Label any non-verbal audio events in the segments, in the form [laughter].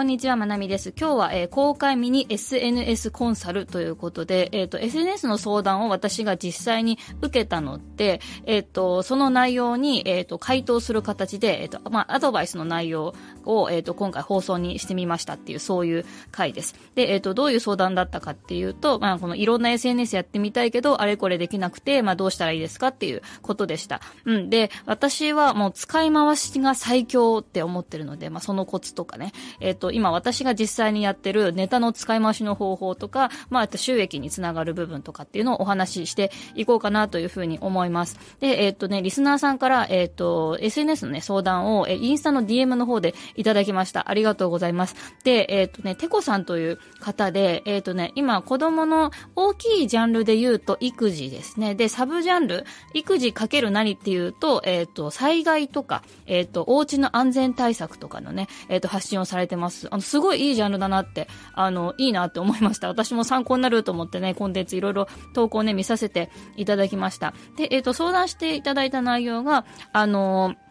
こんにちは、まなみです。今日は、えー、公開ミニ SNS コンサルということで、えっ、ー、と、SNS の相談を私が実際に受けたので、えっ、ー、と、その内容に、えっ、と、回答する形で、えっ、と、まあ、アドバイスの内容を、えっ、と、今回放送にしてみましたっていう、そういう回です。で、えっ、と、どういう相談だったかっていうと、まあ、このいろんな SNS やってみたいけど、あれこれできなくて、まあ、どうしたらいいですかっていうことでした。うん。で、私はもう使い回しが最強って思ってるので、まあ、そのコツとかね、えっ、と、今私が実際にやってるネタの使い回しの方法とか、まあ、あと収益につながる部分とかっていうのをお話ししていこうかなというふうに思います。で、えっ、とね、リスナーさんから、えっ、と、SNS のね、相談を、えインスタの DM の方でいただきました。ありがとうございます。で、えっ、とね、テコさんという方で、えっ、とね、今、子供の大きいジャンルで言うと、育児ですね。で、サブジャンル、育児かける何っていうと、えっ、と、災害とか、えっ、と、お家の安全対策とかのね、えっ、と、発信をされてます。あの、すごいいいジャンルだなって、あの、いいなって思いました。私も参考になると思ってね、コンテンツいろいろ投稿ね、見させていただきました。で、えっ、ー、と、相談していただいた内容が、あのー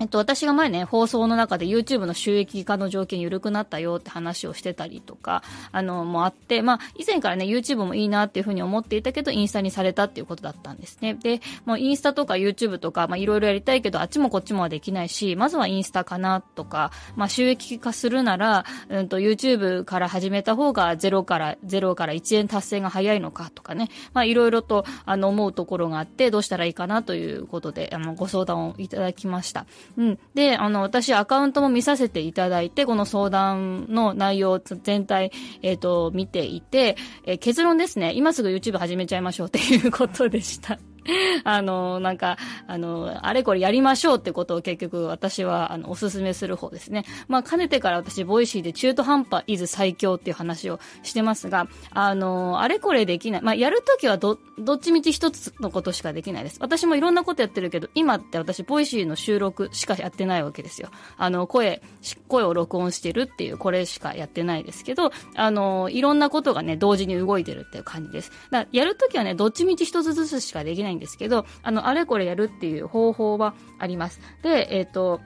えっと、私が前ね、放送の中で YouTube の収益化の条件緩くなったよって話をしてたりとか、あの、もあって、まあ、以前からね、YouTube もいいなっていうふうに思っていたけど、インスタにされたっていうことだったんですね。で、もうインスタとか YouTube とか、まあ、いろいろやりたいけど、あっちもこっちもはできないし、まずはインスタかなとか、まあ、収益化するなら、うんと、YouTube から始めた方が0から、0から1円達成が早いのかとかね、まあ、いろいろと、あの、思うところがあって、どうしたらいいかなということで、あの、ご相談をいただきました。うん。で、あの、私アカウントも見させていただいて、この相談の内容全体、えっ、ー、と、見ていて、えー、結論ですね、今すぐ YouTube 始めちゃいましょうっていうことでした。[laughs] あの、なんか、あの、あれこれやりましょうってことを結局私は、あの、おすすめする方ですね。まあ、かねてから私、 Voicy で中途半端 is 最強っていう話をしてますが、あの、あれこれできない。まあ、やるときはど、どっちみち一つのことしかできないです。私もいろんなことやってるけど、今って私、 Voicy の収録しかやってないわけですよ。あの、声、声を録音してるっていう、これしかやってないですけど、あの、いろんなことがね、同時に動いてるっていう感じです。だからやるときはね、どっちみち一つずつしかできないですけど、あの、あれこれやるっていう方法はあります。で、えっ、ー、と、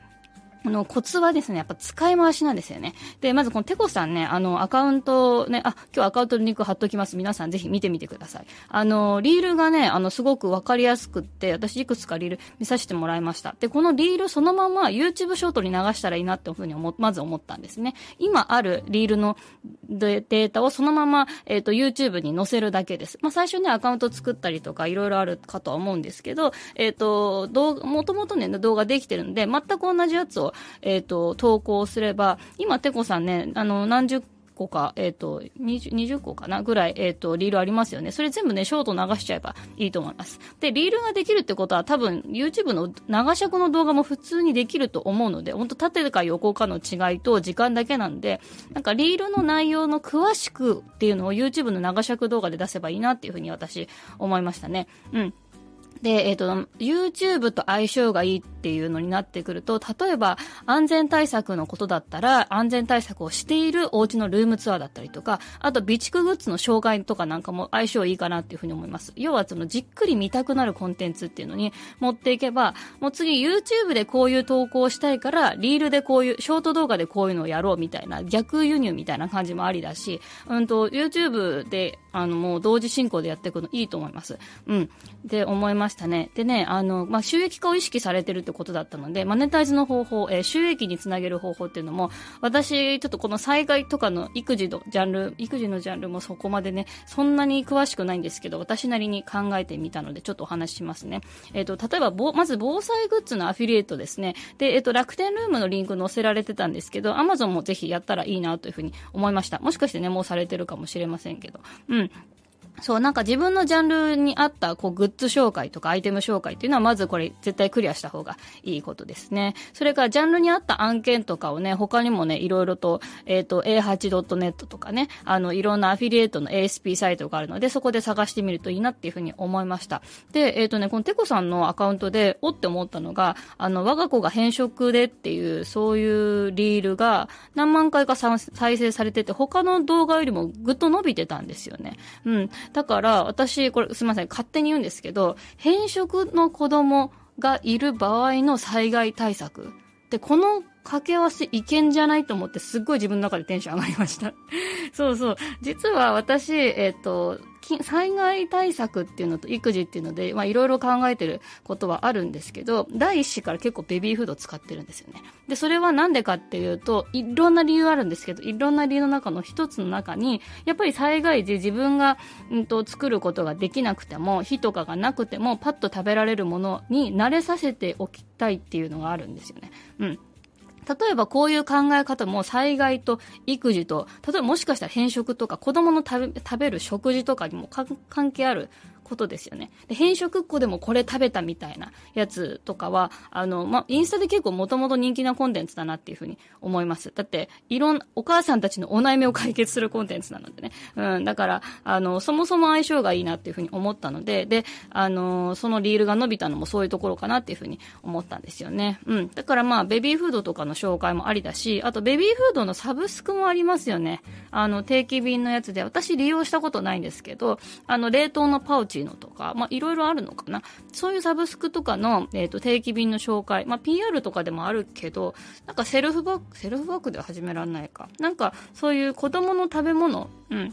あの、コツはですね、やっぱ使い回しなんですよね。で、まずこのテコさんね、あの、アカウントね、あ、今日アカウントのリンク貼っときます。皆さんぜひ見てみてください。あの、リールがね、あの、すごくわかりやすくって、私いくつかリール見させてもらいました。で、このリールそのまま YouTube ショートに流したらいいなっていうふうに思、まず思ったんですね。今あるリールのデータをそのまま、えっ、ー、と、YouTube に載せるだけです。まあ、最初ね、アカウント作ったりとか、いろいろあるかとは思うんですけど、えっ、ー、と、動画、もともとね、動画できてるんで、全く同じやつをえっ、ー、と、投稿すれば、今、てこさんね、あの、何十個か、えっ、ー、と20、20個かなぐらい、えっ、ー、と、リールありますよね。それ全部ね、ショート流しちゃえばいいと思います。で、リールができるってことは多分、YouTube の長尺の動画も普通にできると思うので、本当縦か横かの違いと時間だけなんで、なんかリールの内容の詳しくっていうのを YouTube の長尺動画で出せばいいなっていうふうに私思いましたね。うん。で、えっ、ー、と、YouTube と相性がいいっていうのになってくると、例えば安全対策のことだったら、安全対策をしているお家のルームツアーだったりとか、あと備蓄グッズの障害とかなんかも相性いいかなっていうふうに思います。要はそのじっくり見たくなるコンテンツっていうのに持っていけば、もう次 YouTube でこういう投稿をしたいから、リールでこういう、ショート動画でこういうのをやろうみたいな、逆輸入みたいな感じもありだし、うんと、YouTube で、あの、もう同時進行でやっていくのいいと思います。うん。で、思いましたね。でね、あの、まあ、収益化を意識されてるってことだったので、マネタイズの方法、えー、収益につなげる方法っていうのも、私、ちょっとこの災害とかの育児のジャンル、育児のジャンルもそこまでね、そんなに詳しくないんですけど、私なりに考えてみたので、ちょっとお話ししますね。えっ、ー、と、例えば、まず防災グッズのアフィリエイトですね。で、えっ、ー、と、楽天ルームのリンク載せられてたんですけど、アマゾンもぜひやったらいいなというふうに思いました。もしかしてね、もうされてるかもしれませんけど。うん。そう、なんか自分のジャンルに合ったこうグッズ紹介とかアイテム紹介っていうのはまずこれ絶対クリアした方がいいことですね。それからジャンルに合った案件とかをね、他にもね、いろいろと、えっ、ー、と、a8.net とかね、あの、いろんなアフィリエイトの ASP サイトがあるので、そこで探してみるといいなっていうふうに思いました。で、えっ、ー、とね、このテコさんのアカウントで、おって思ったのが、あの、我が子が変色でっていう、そういうリールが何万回か再生されてて、他の動画よりもぐっと伸びてたんですよね。うん。だから、私、これすみません、勝手に言うんですけど、変色の子供がいる場合の災害対策。で、この掛け合わせいけんじゃないと思って、すっごい自分の中でテンション上がりました。[laughs] そうそう。実は私、えっ、ー、と、災害対策っていうのと育児っていうので、まあいろいろ考えてることはあるんですけど、第一子から結構ベビーフード使ってるんですよね。で、それはなんでかっていうと、いろんな理由あるんですけど、いろんな理由の中の一つの中に、やっぱり災害時自分が、うんと、作ることができなくても、火とかがなくても、パッと食べられるものに慣れさせておきたいっていうのがあるんですよね。うん。例えばこういう考え方も災害と育児と、例えばもしかしたら変色とか子供の食べ食べる食事とかにも関係あることですよね。で、変色っ子でもこれ食べたみたいなやつとかは、あの、まインスタで結構もともと人気なコンテンツだなっていうふうに思います。だって、いろん、お母さんたちのお悩みを解決するコンテンツなのでね。うん、だから、あの、そもそも相性がいいなっていうふうに思ったので、で、あの、そのリールが伸びたのもそういうところかなっていうふうに思ったんですよね。うん。だからまあ、ベビーフードとかの紹介もありだし、あとベビーフードのサブスクもありますよね。あの、定期便のやつで、私利用したことないんですけど、あの、冷凍のパウチのとか、まあ、いろいろあるのかな。そういうサブスクとかの、えっ、ー、と、定期便の紹介、まあ、PR とかでもあるけど、なんかセルフバック、セルフバックでは始められないか。なんか、そういう子供の食べ物、うん。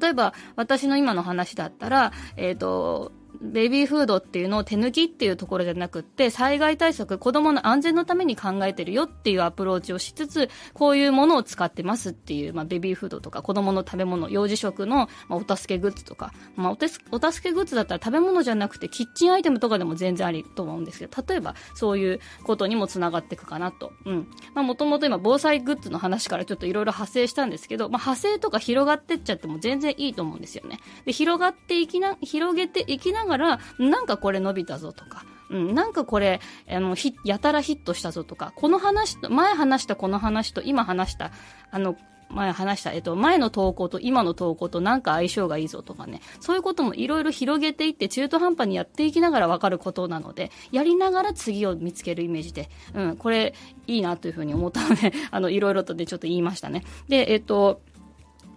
例えば、私の今の話だったら、えっ、ー、と、ベビーフードっていうのを手抜きっていうところじゃなくって、災害対策、子供の安全のために考えてるよっていうアプローチをしつつ、こういうものを使ってますっていう、まあ、ベビーフードとか子供の食べ物、幼児食の、まあ、お助けグッズとか、まあお、お助けグッズだったら食べ物じゃなくてキッチンアイテムとかでも全然ありと思うんですけど、例えばそういうことにもつながっていくかなと。うん。まあ、もともと今防災グッズの話からちょっといろいろ派生したんですけど、まあ、派生とか広がってっちゃっても全然いいと思うんですよね。で、広がっていきな、広げていきながら、なんかこれ伸びたぞとか、うん、なんかこれ、あの、ひ、やたらヒットしたぞとか、この話と、前話したこの話と今話した、あの、前話した、えっと、前の投稿と今の投稿となんか相性がいいぞとかね、そういうこともいろいろ広げていって中途半端にやっていきながらわかることなので、やりながら次を見つけるイメージで、うん、これいいなというふうに思ったので、あの、いろいろとでちょっと言いましたね。で、えっと、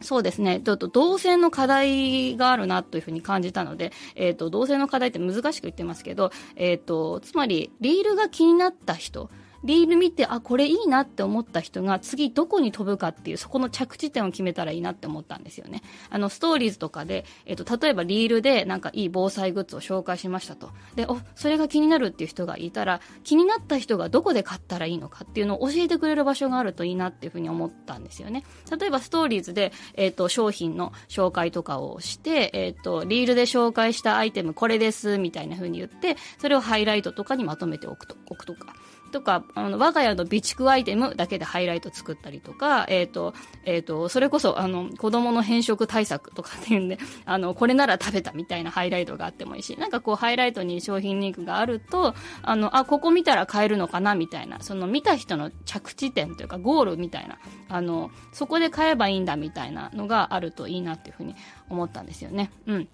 そうですね。ちょっと動線の課題があるなというふうに感じたので、えっ、ー、と、動線の課題って難しく言ってますけど、えっ、ー、と、つまり、リールが気になった人、リール見て、あ、これいいなって思った人が次どこに飛ぶかっていう、そこの着地点を決めたらいいなって思ったんですよね。あの、ストーリーズとかで、えっ、と、例えばリールでなんかいい防災グッズを紹介しましたと。で、お、それが気になるっていう人がいたら、気になった人がどこで買ったらいいのかっていうのを教えてくれる場所があるといいなっていうふうに思ったんですよね。例えばストーリーズで、えっ、と、商品の紹介とかをして、えっ、と、リールで紹介したアイテムこれです、みたいな風に言って、それをハイライトとかにまとめておくと、置くとか。とか、あの、我が家の備蓄アイテムだけでハイライト作ったりとか、えっ、ー、と、えっ、ー、と、それこそ、あの、子供の変色対策とかっていうんで、[laughs] あの、これなら食べたみたいなハイライトがあってもいいし、なんかこう、ハイライトに商品リンクがあると、あの、あ、ここ見たら買えるのかなみたいな、その見た人の着地点というか、ゴールみたいな、あの、そこで買えばいいんだみたいなのがあるといいなっていうふうに思ったんですよね。うん。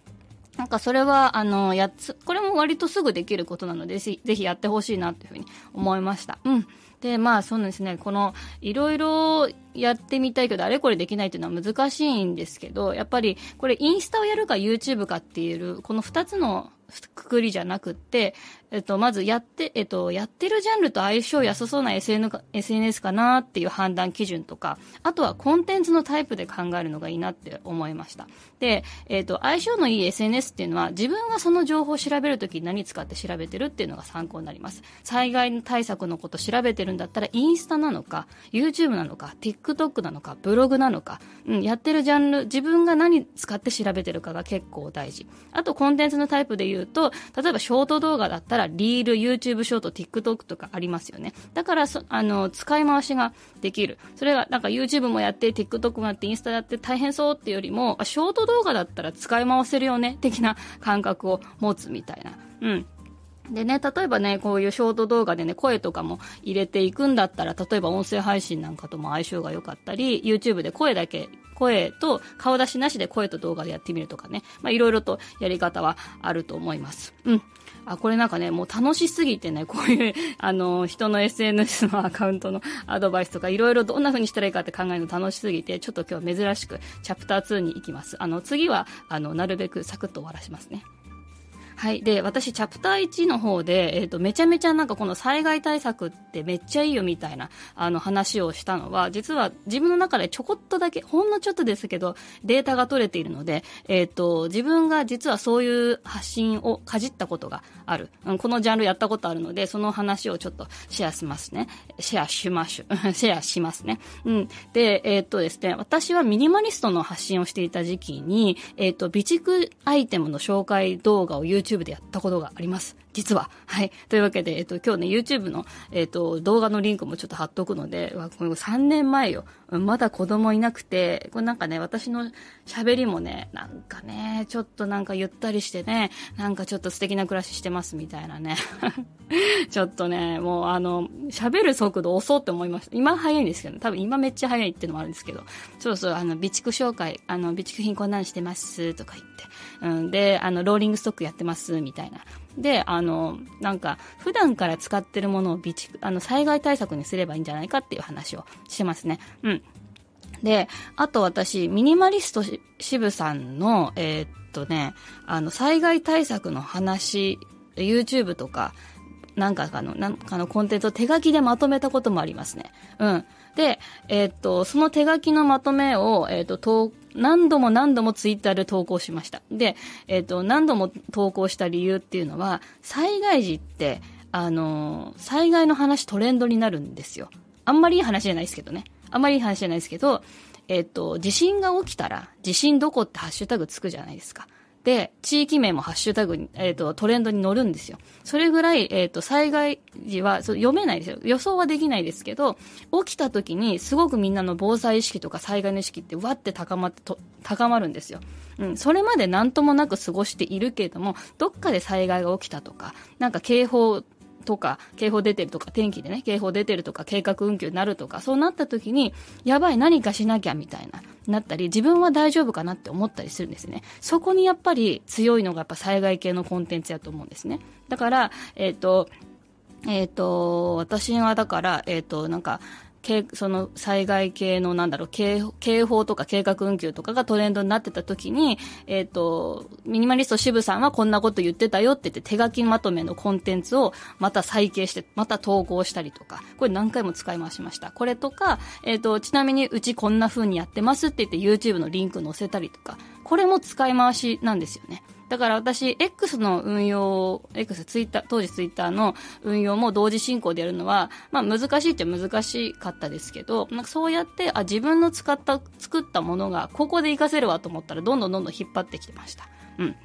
なんかそれは、あの、やつ、これも割とすぐできることなので、ぜひやってほしいなっていうふうに思いました。うん。で、まあそうですね、この、いろいろやってみたいけど、あれこれできないっていうのは難しいんですけど、やっぱり、これインスタをやるか YouTube かっていう、この二つのくくりじゃなくって、えっと、まずやって、えっと、やってるジャンルと相性良さそうな SN SNS かなっていう判断基準とか、あとはコンテンツのタイプで考えるのがいいなって思いました。で、えっと、相性のいい SNS っていうのは、自分がその情報を調べるときに何使って調べてるっていうのが参考になります。災害対策のこと調べてるんだったら、インスタなのか、YouTube なのか、TikTok TikTok なのか、ブログなのか、うん、やってるジャンル、自分が何使って調べてるかが結構大事。あと、コンテンツのタイプで言うと、例えばショート動画だったら、リール、YouTube ショート、TikTok とかありますよね。だから、あの、使い回しができる。それが、なんか YouTube もやって、TikTok もやって、インスタやって大変そうっていうよりも、ショート動画だったら使い回せるよね、的な感覚を持つみたいな。うん。でね、例えばね、こういうショート動画でね、声とかも入れていくんだったら、例えば音声配信なんかとも相性が良かったり、YouTube で声だけ、声と顔出しなしで声と動画でやってみるとかね、まあいろいろとやり方はあると思います。うん。あ、これなんかね、もう楽しすぎてね、こういう、[laughs] あの、人の SNS のアカウントのアドバイスとか、いろいろどんな風にしたらいいかって考えるの楽しすぎて、ちょっと今日珍しく、チャプター2に行きます。あの、次は、あの、なるべくサクッと終わらしますね。はい。で、私、チャプター1の方で、えっ、ー、と、めちゃめちゃなんかこの災害対策ってめっちゃいいよみたいな、あの話をしたのは、実は自分の中でちょこっとだけ、ほんのちょっとですけど、データが取れているので、えっ、ー、と、自分が実はそういう発信をかじったことがある。うん、このジャンルやったことあるので、その話をちょっとシェアしますね。シェアしましゅ。[laughs] シェアしますね。うん。で、えっ、ー、とですね、私はミニマリストの発信をしていた時期に、えっ、と、備蓄アイテムの紹介動画を YouTube YouTube でやったことがあります。実は。はい。というわけで、えっと、今日ね、YouTube の、えっと、動画のリンクもちょっと貼っとくので、わ、これ3年前よ。まだ子供いなくて、これなんかね、私の喋りもね、なんかね、ちょっとなんかゆったりしてね、なんかちょっと素敵な暮らししてますみたいなね。[laughs] ちょっとね、もうあの、喋る速度遅って思いました。今早いんですけど、ね多分今めっちゃ早いっていうのもあるんですけど、そうそう、あの、備蓄紹介、あの、備蓄品こんなんしてますとか言って、うん、で、あの、ローリングストックやってますみたいな。で、あの、なんか、普段から使ってるものを備蓄、あの、災害対策にすればいいんじゃないかっていう話をしてますね。うん。で、あと私、ミニマリスト渋さんの、えー、っとね、あの、災害対策の話、YouTube とか、なんかの、なんかのコンテンツを手書きでまとめたこともありますね。うん。で、えー、っと、その手書きのまとめを、えー、っと、投何度も何度もツイッターで投稿しました。で、えっ、と、何度も投稿した理由っていうのは、災害時って、あのー、災害の話トレンドになるんですよ。あんまりいい話じゃないですけどね。あんまりいい話じゃないですけど、えっ、と、地震が起きたら、地震どこってハッシュタグつくじゃないですか。で、地域名もハッシュタグに、えっ、ー、と、トレンドに乗るんですよ。それぐらい、えっ、ー、と、災害時はそ読めないですよ。予想はできないですけど、起きた時にすごくみんなの防災意識とか災害の意識ってわって高まってと、高まるんですよ。うん。それまで何ともなく過ごしているけれども、どっかで災害が起きたとか、なんか警報とか、警報出てるとか、天気でね、警報出てるとか、計画運休になるとか、そうなった時に、やばい、何かしなきゃみたいな、なったり、自分は大丈夫かなって思ったりするんですね。そこにやっぱり強いのがやっぱ災害系のコンテンツやと思うんですね。だから、えっ、ー、と、えっ、ー、と、私はだから、えっ、ー、と、なんか、その災害系のなんだろう警、警報とか計画運休とかがトレンドになってた時に、えっ、ー、と、ミニマリスト渋さんはこんなこと言ってたよって言って手書きまとめのコンテンツをまた再掲して、また投稿したりとか、これ何回も使い回しました。これとか、えっ、ー、と、ちなみにうちこんな風にやってますって言って YouTube のリンク載せたりとか、これも使い回しなんですよね。だから私、X の運用、X、ツイッター、当時ツイッターの運用も同時進行でやるのは、まあ難しいっちゃ難しかったですけど、なんかそうやって、あ、自分の使った、作ったものがここで活かせるわと思ったら、どんどんどんどん引っ張ってきてました。うん。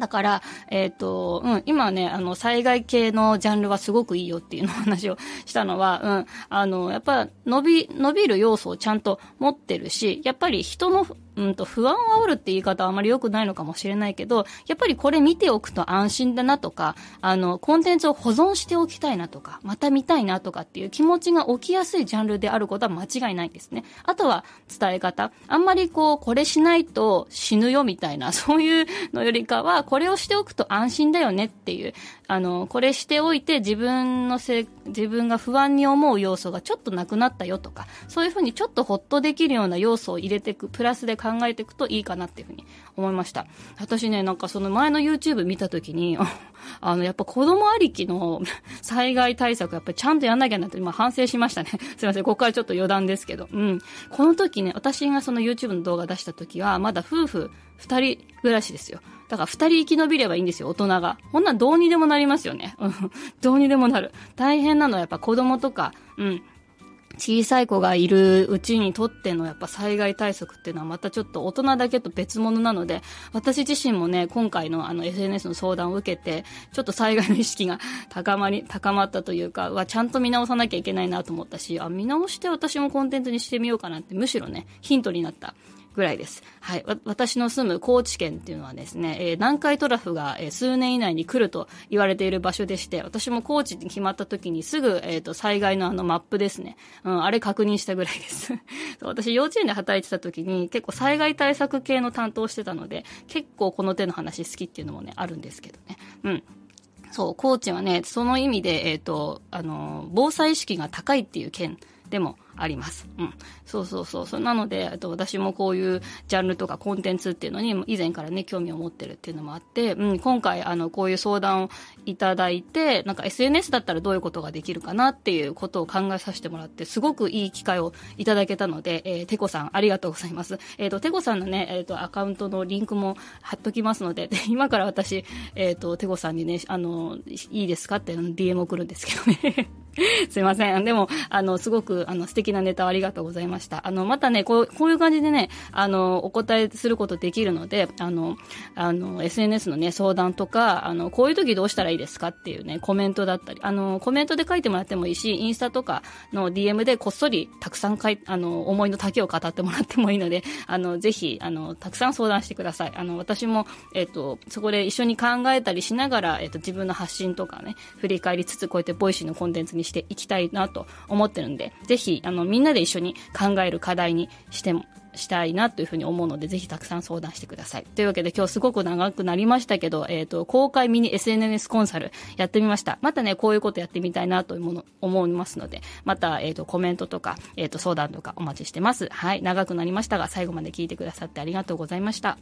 だから、えっ、ー、と、うん、今ね、あの、災害系のジャンルはすごくいいよっていうの話をしたのは、うん、あの、やっぱ、伸び、伸びる要素をちゃんと持ってるし、やっぱり人のうんと、不安を煽るって言い方はあまり良くないのかもしれないけど、やっぱりこれ見ておくと安心だなとか、あの、コンテンツを保存しておきたいなとか、また見たいなとかっていう気持ちが起きやすいジャンルであることは間違いないんですね。あとは伝え方。あんまりこう、これしないと死ぬよみたいな、[laughs] そういうのよりかは、これをしておくと安心だよねっていう、あの、これしておいて自分のせい、自分が不安に思う要素がちょっとなくなったよとか、そういうふうにちょっとほっとできるような要素を入れていく、プラスで考考えていくといいかなっていうふうに思いました。私ね、なんかその前の YouTube 見たときに、[laughs] あの、やっぱ子供ありきの [laughs] 災害対策やっぱりちゃんとやんなきゃなって今反省しましたね。[laughs] すいません、ここからちょっと余談ですけど。うん。この時ね、私がその YouTube の動画出した時は、まだ夫婦二人暮らしですよ。だから二人生き延びればいいんですよ、大人が。こんなんどうにでもなりますよね。うん。どうにでもなる。大変なのはやっぱ子供とか、うん。小さい子がいるうちにとってのやっぱ災害対策っていうのはまたちょっと大人だけと別物なので、私自身もね、今回のあの SNS の相談を受けて、ちょっと災害の意識が高まり、高まったというか、はちゃんと見直さなきゃいけないなと思ったし、あ、見直して私もコンテンツにしてみようかなって、むしろね、ヒントになった。ぐらいです。はい。私の住む高知県っていうのはですね、えー、南海トラフが、えー、数年以内に来ると言われている場所でして、私も高知に決まった時にすぐ、えっ、ー、と、災害のあのマップですね。うん、あれ確認したぐらいです。[laughs] 私、幼稚園で働いてた時に結構災害対策系の担当してたので、結構この手の話好きっていうのもね、あるんですけどね。うん。そう、高知はね、その意味で、えっ、ー、と、あの、防災意識が高いっていう県でもあります。うん。そうそうそう。そなので、と私もこういうジャンルとかコンテンツっていうのに以前からね、興味を持ってるっていうのもあって、うん、今回、あの、こういう相談をいただいて、なんか SNS だったらどういうことができるかなっていうことを考えさせてもらって、すごくいい機会をいただけたので、えー、てこさん、ありがとうございます。えっ、ー、と、てこさんのね、えっ、ー、と、アカウントのリンクも貼っときますので、で今から私、えっ、ー、と、てこさんにね、あの、いいですかって DM 送るんですけどね。[laughs] すいません。でも、あの、すごく、あの、素敵なネタありがとうございました。あの、またね、こう、こういう感じでね、あの、お答えすることできるので、あの、あの、SNS のね、相談とか、あの、こういう時どうしたらいいですかっていうね、コメントだったり、あの、コメントで書いてもらってもいいし、インスタとかの DM でこっそりたくさん書い、あの、思いの丈を語ってもらってもいいので、あの、ぜひ、あの、たくさん相談してください。あの、私も、えっ、と、そこで一緒に考えたりしながら、えっ、と、自分の発信とかね、振り返りつつ、こうやって Voicy のコンテンツにしていきたいなと思ってるんで、ぜひ、あの、みんなで一緒に考える課題にしても、したいなというふうに思うので、ぜひたくさん相談してください。というわけで今日すごく長くなりましたけど、えっ、ー、と、公開ミニ SNS コンサルやってみました。またね、こういうことやってみたいなというもの、思いますので、また、えっ、ー、と、コメントとか、えっ、ー、と、相談とかお待ちしてます。はい、長くなりましたが、最後まで聞いてくださってありがとうございました。